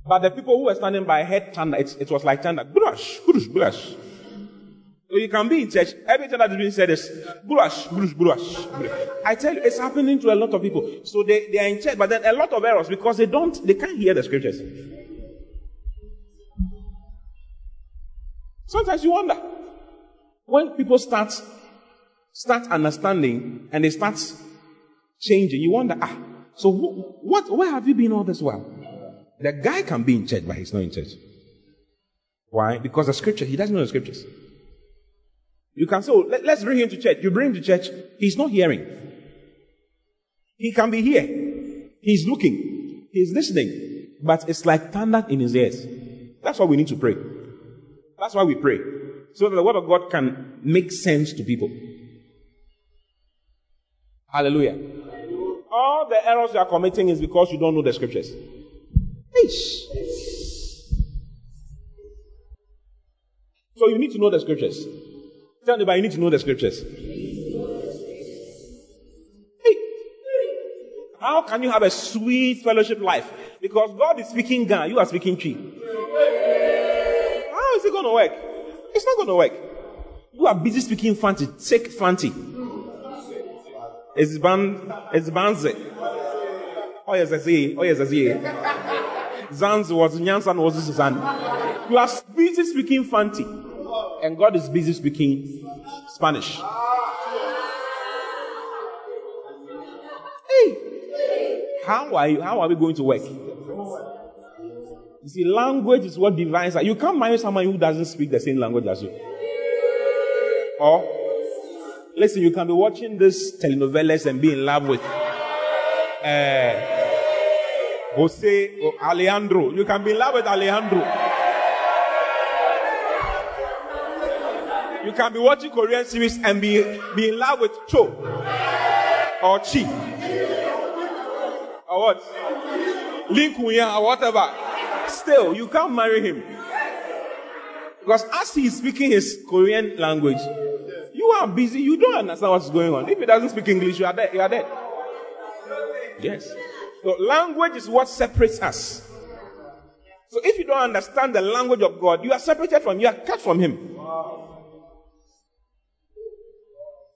But the people who were standing by heard thunder. It, it was like thunder. Brush, brush, brush. So you can be in church. Everything that is being said is brush, brush, brush. I tell you, it's happening to a lot of people. So they, they are in church, but then a lot of errors because they don't, they can't hear the scriptures. Sometimes you wonder when people start start understanding and they start changing. You wonder, ah, so what? Where have you been all this while? The guy can be in church, but he's not in church. Why? Because the scripture, he doesn't know the scriptures. You can say, oh, let, us bring him to church. You bring him to church, he's not hearing. He can be here. He's looking. He's listening. But it's like thunder in his ears. That's why we need to pray. That's why we pray. So that the word of God can make sense to people. Hallelujah. All the errors you are committing is because you don't know the scriptures. So you need to know the scriptures. Tell anybody you need to know the scriptures. Hey. How can you have a sweet fellowship life? Because God is speaking Ga, you are speaking Twi. How is it going to work? It's not going to work. You are busy speaking Fante. Take Fante. It's ban, it's banze. Oh yes, I see. Oh yes, I see. Zanz was Nyansan was this son. You are busy speaking Fante and God is busy speaking Spanish. Hey, how are you? How are we going to work? You see, language is what divides. You can't marry someone who doesn't speak the same language as you. Or, listen, you can be watching this telenovelas and be in love with uh, Jose or Alejandro. You can be in love with Alejandro. You can be watching Korean series and be, be in love with Cho or Chi or what? Lin Kuya or whatever. Still, you can't marry him. Because as he is speaking his Korean language, you are busy, you don't understand what's going on. If he doesn't speak English, you are dead. You are dead. Yes. So language is what separates us. So if you don't understand the language of God, you are separated from, you are cut from him.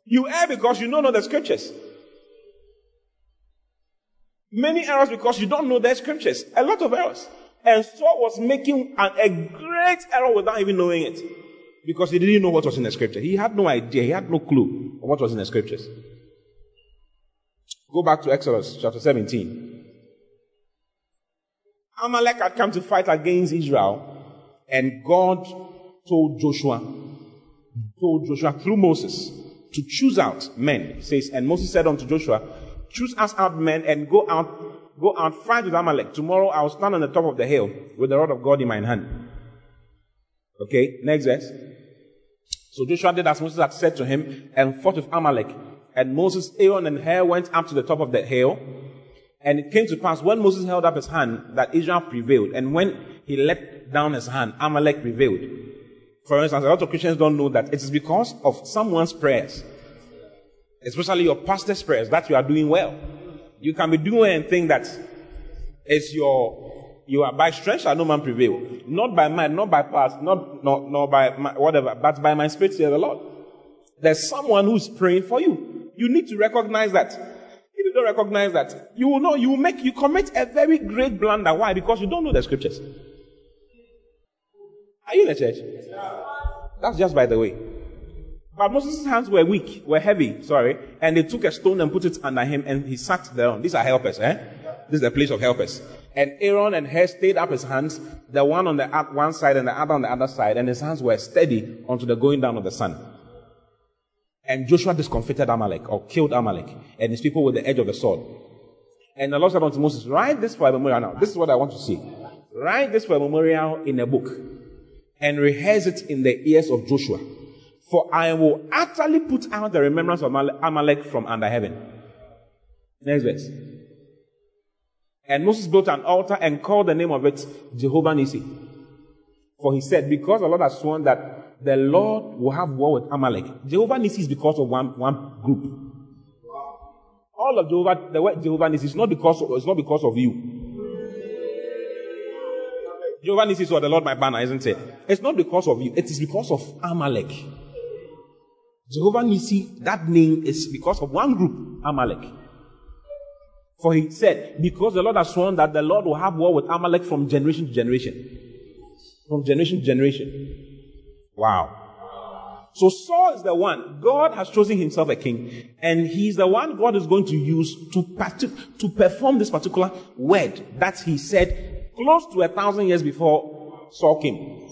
You err because you don't know the scriptures. Many errors because you don't know the scriptures. A lot of errors. And Saul was making an, a great error without even knowing it. Because he didn't know what was in the scripture. He had no idea. He had no clue of what was in the scriptures. Go back to Exodus chapter 17. Amalek had come to fight against Israel, and God told Joshua, told Joshua through Moses to choose out men. He says, and Moses said unto Joshua, choose us out men and go out, go out, fight with Amalek. Tomorrow I will stand on the top of the hill with the rod of God in my hand. Okay, next verse. So Joshua did as Moses had said to him and fought with Amalek. And Moses, Aaron, and Hur went up to the top of the hill. And it came to pass when Moses held up his hand that Israel prevailed. And when he let down his hand, Amalek prevailed. For instance, a lot of Christians don't know that it is because of someone's prayers, especially your pastor's prayers, that you are doing well. You can be doing and think that it's your you are by strength shall no man prevail, not by might, not by past, not not, not by my, whatever, but by my spirit, says the Lord. There's someone who's praying for you. You need to recognize that. If you don't recognize that, you will know you will make you commit a very great blunder. Why? Because you don't know the scriptures. Are you in the church? That's just by the way. But Moses' hands were weak, were heavy, sorry, and they took a stone and put it under him and he sat thereon. These are helpers, eh? This is the place of helpers. And Aaron and Hur stayed up his hands, the one on the one side and the other on the other side, and his hands were steady unto the going down of the sun. And Joshua discomfited Amalek, or killed Amalek, and his people with the edge of the sword. And the Lord said unto Moses, Write this for a memorial now. This is what I want to see. Write this for a memorial in a book, and rehearse it in the ears of Joshua. For I will utterly put out the remembrance of Amalek from under heaven. Next verse. And Moses built an altar and called the name of it Jehovah Nissi. For he said, Because the Lord has sworn that the Lord will have war with Amalek. Jehovah Nissi is because of one, one group. All of Jehovah, the word Jehovah Nissi is not because of, it's not because of you. Jehovah Nissi is what the Lord my banner, isn't it? It's not because of you. It is because of Amalek. Jehovah Nissi, that name is because of one group, Amalek. For he said, Because the Lord has sworn that the Lord will have war with Amalek from generation to generation. From generation to generation. Wow. So Saul is the one. God has chosen himself a king, and he's the one God is going to use to, to perform this particular word that he said close to a thousand years before Saul came.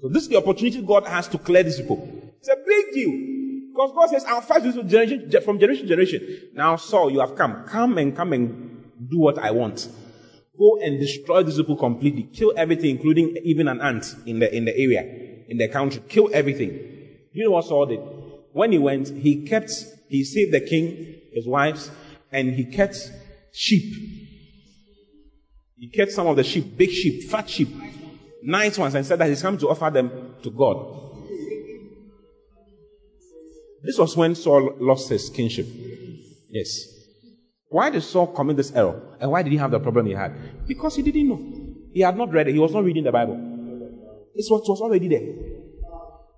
So this is the opportunity God has to clear these people. It's a big deal. Because God says, I'll fight you generation, from generation to generation. Now, Saul, you have come. Come and come and do what I want. Go and destroy these people completely. Kill everything, including even an ant in the, in the area, in the country. Kill everything. You know what Saul did? When he went, he kept, he saved the king, his wives, and he kept sheep. He kept some of the sheep, big sheep, fat sheep, nice ones, and said that he's come to offer them to God. This was when Saul lost his kingship. Yes. Why did Saul commit this error? And why did he have the problem he had? Because he didn't know. He had not read it. He was not reading the Bible. It was, was already there.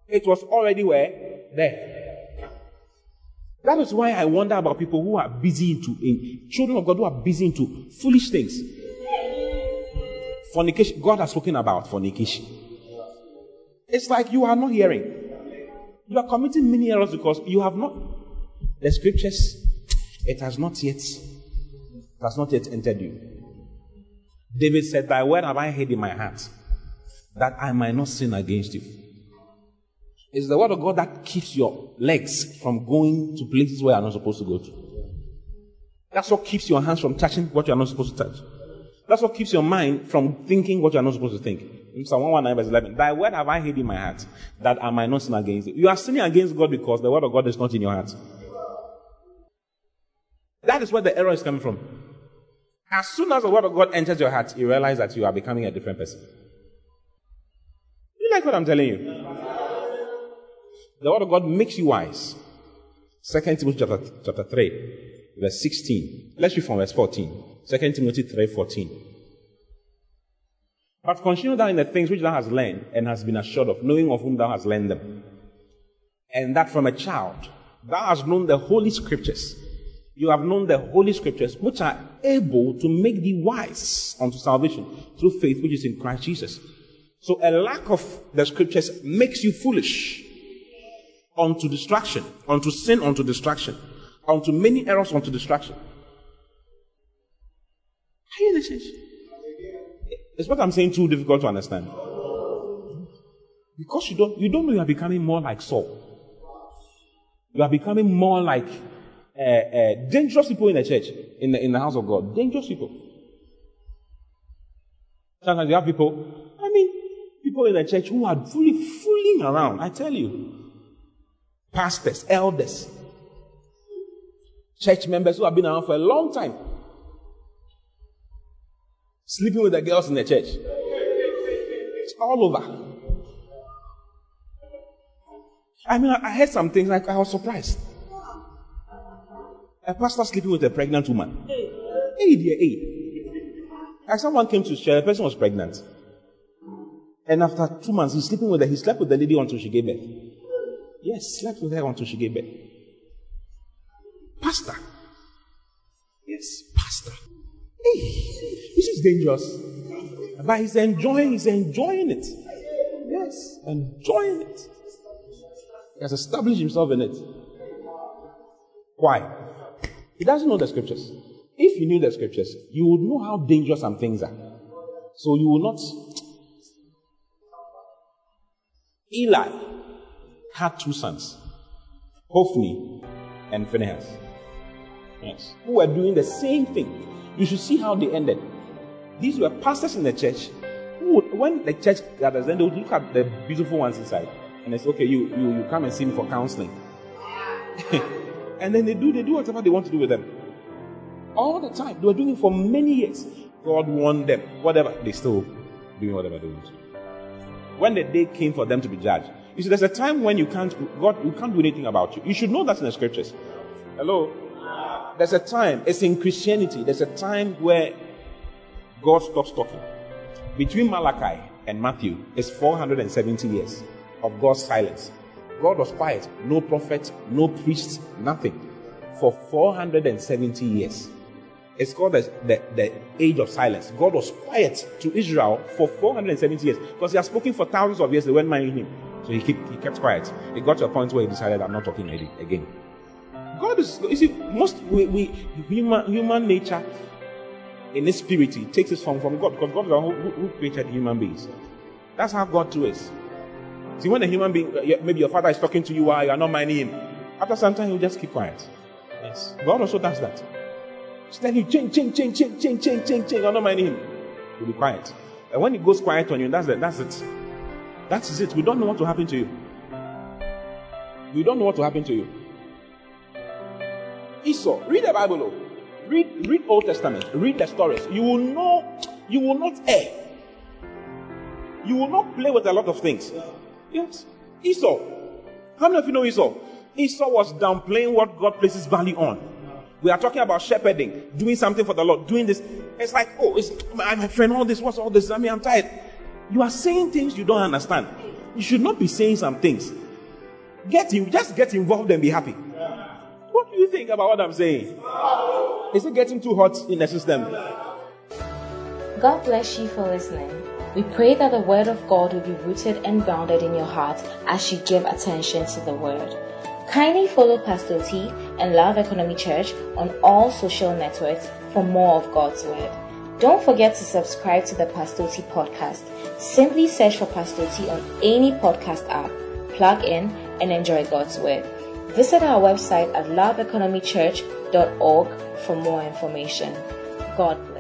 It was already where? There. That is why I wonder about people who are busy into, in, children of God who are busy into foolish things. Fornication. God has spoken about fornication. It's like you are not hearing. You are committing many errors because you have not. The scriptures, it has not yet, it has not yet entered you. David said, Thy word have I hid in my heart, that I might not sin against you. It's the word of God that keeps your legs from going to places where you're not supposed to go to. That's what keeps your hands from touching what you're not supposed to touch. That's what keeps your mind from thinking what you're not supposed to think. Psalm 119 verse 11. Thy word have I hid in my heart, that I might not sin against it. You are sinning against God because the word of God is not in your heart. That is where the error is coming from. As soon as the word of God enters your heart, you realize that you are becoming a different person. You like what I'm telling you? The word of God makes you wise. Second Timothy chapter, chapter 3, verse 16. Let's read from verse 14. Second Timothy 3, 14. But continue thou in the things which thou hast learned and hast been assured of, knowing of whom thou hast learned them. And that from a child thou hast known the holy scriptures. You have known the holy scriptures, which are able to make thee wise unto salvation through faith which is in Christ Jesus. So a lack of the scriptures makes you foolish unto destruction, unto sin, unto destruction, unto many errors, unto destruction. Are you listening? Is what I'm saying too difficult to understand? Because you don't, you don't know you are becoming more like Saul. You are becoming more like uh, uh, dangerous people in the church, in the, in the house of God. Dangerous people. Sometimes you have people, I mean, people in the church who are fully fooling around. I tell you. Pastors, elders, church members who have been around for a long time. Sleeping with the girls in the church. It's all over. I mean, I heard some things like I was surprised. A pastor sleeping with a pregnant woman. Hey, dear, hey. Like someone came to share, the person was pregnant. And after two months, he's sleeping with her. He slept with the lady until she gave birth. Yes, slept with her until she gave birth. Pastor. Yes, pastor. Hey, this is dangerous. But he's enjoying, he's enjoying it. Yes, enjoying it. He has established himself in it. Why? He doesn't know the scriptures. If you knew the scriptures, you would know how dangerous some things are. So you will not. Eli had two sons, Hophni and Phinehas. Yes. Who were doing the same thing. You should see how they ended. These were pastors in the church who, when the church gathers, then they would look at the beautiful ones inside and they say, okay, you, you, you come and see me for counseling. and then they do, they do whatever they want to do with them. All the time. They were doing it for many years. God warned them. Whatever, they still doing whatever they want. When the day came for them to be judged, you see, there's a time when you can't, God, you can't do anything about you. You should know that in the scriptures. Hello? There's a time, it's in Christianity, there's a time where God stops talking. Between Malachi and Matthew is 470 years of God's silence. God was quiet. No prophet, no priest, nothing. For 470 years. It's called the, the, the, age of silence. God was quiet to Israel for 470 years because he has spoken for thousands of years. They weren't minding him. So he, keep, he kept quiet. It got to a point where he decided, I'm not talking again. God is, you see, most, we, we human, human nature in its spirit, it takes its form from God because God is the one who, who created human beings. That's how God does. is. See, when a human being, uh, maybe your father is talking to you while you are not minding him, after some time he'll just keep quiet. Yes. God also does that. So then you change, change, change, change, change, change, change, change. You're not minding him. You'll be quiet. And when he goes quiet on you, that's it. That's it. That is it. We don't know what will happen to you. We don't know what will happen to you. Esau, read the Bible. Oh. Read, read Old Testament. Read the stories. You will know. You will not err. You will not play with a lot of things. Yes. Esau. How many of you know Esau? Esau was downplaying what God places value on. We are talking about shepherding, doing something for the Lord, doing this. It's like, oh, it's my friend, all this, what's all this? I mean, I'm tired. You are saying things you don't understand. You should not be saying some things. Get in, just get involved and be happy. Think about what I'm saying? Is it getting too hot in the system? God bless you for listening. We pray that the Word of God will be rooted and grounded in your heart as you give attention to the Word. Kindly follow Pastor T and Love Economy Church on all social networks for more of God's Word. Don't forget to subscribe to the Pastor T podcast. Simply search for Pastor T on any podcast app, plug in, and enjoy God's Word. Visit our website at loveeconomychurch.org for more information. God.